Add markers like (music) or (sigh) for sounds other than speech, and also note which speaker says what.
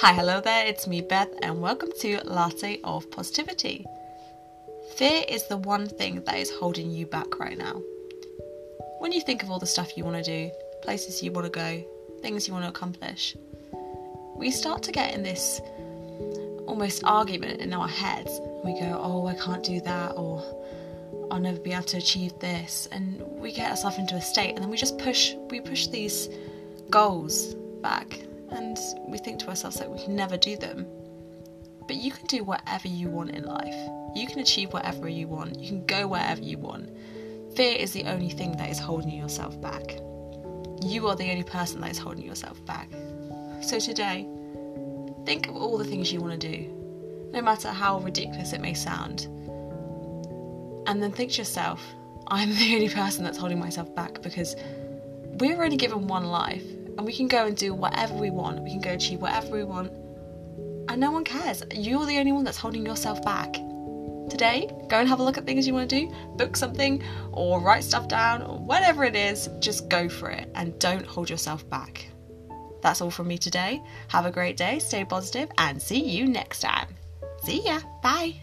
Speaker 1: Hi, hello there, it's me, Beth, and welcome to Latte of Positivity. Fear is the one thing that is holding you back right now. When you think of all the stuff you want to do, places you want to go, things you want to accomplish, we start to get in this almost argument in our heads. We go, Oh, I can't do that, or I'll never be able to achieve this, and we get ourselves into a state, and then we just push, we push these goals back, and we think to ourselves that we can never do them. But you can do whatever you want in life. You can achieve whatever you want. You can go wherever you want. Fear is the only thing that is holding yourself back. You are the only person that is holding yourself back. So today, think of all the things you want to do, no matter how ridiculous it may sound. And then think to yourself, I'm the (laughs) only person that's holding myself back because we're only given one life and we can go and do whatever we want. We can go achieve whatever we want. And no one cares. You're the only one that's holding yourself back. Today, go and have a look at things you want to do, book something, or write stuff down, or whatever it is, just go for it and don't hold yourself back. That's all from me today. Have a great day, stay positive, and see you next time. See ya. Bye.